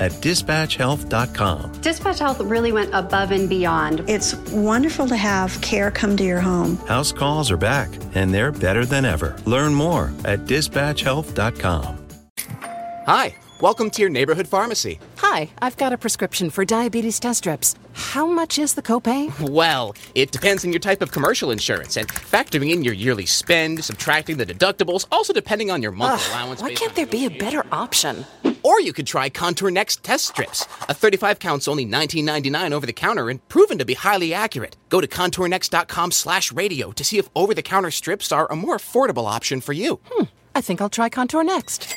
at dispatchhealth.com. Dispatch Health really went above and beyond. It's wonderful to have care come to your home. House calls are back, and they're better than ever. Learn more at dispatchhealth.com. Hi, welcome to your neighborhood pharmacy. Hi, I've got a prescription for diabetes test strips. How much is the copay? Well, it depends on your type of commercial insurance and factoring in your yearly spend, subtracting the deductibles, also depending on your monthly Ugh, allowance. Why can't there be a better option? Or you could try Contour Next test strips. A 35 counts only $19.99 over the counter and proven to be highly accurate. Go to contournext.com slash radio to see if over the counter strips are a more affordable option for you. Hmm, I think I'll try Contour Next.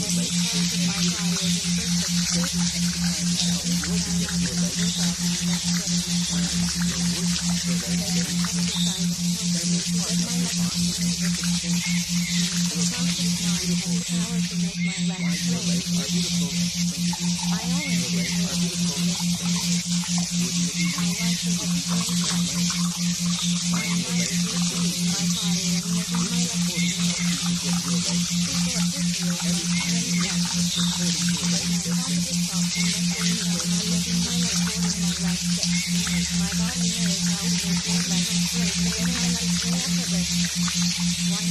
Thank you. One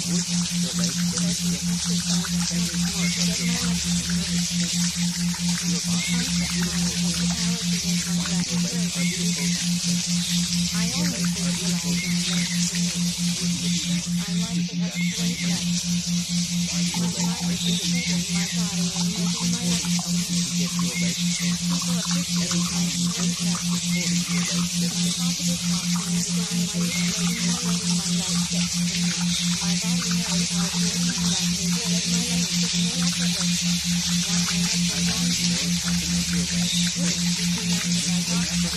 I like the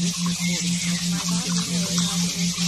This recording helps me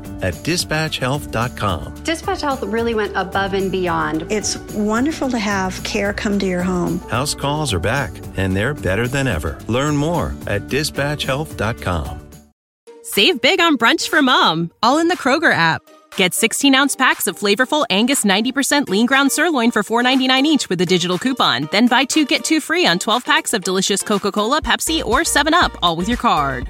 at dispatchhealth.com. Dispatch Health really went above and beyond. It's wonderful to have care come to your home. House calls are back, and they're better than ever. Learn more at dispatchhealth.com. Save big on brunch for mom, all in the Kroger app. Get 16 ounce packs of flavorful Angus 90% lean ground sirloin for $4.99 each with a digital coupon. Then buy two get two free on 12 packs of delicious Coca Cola, Pepsi, or 7UP, all with your card.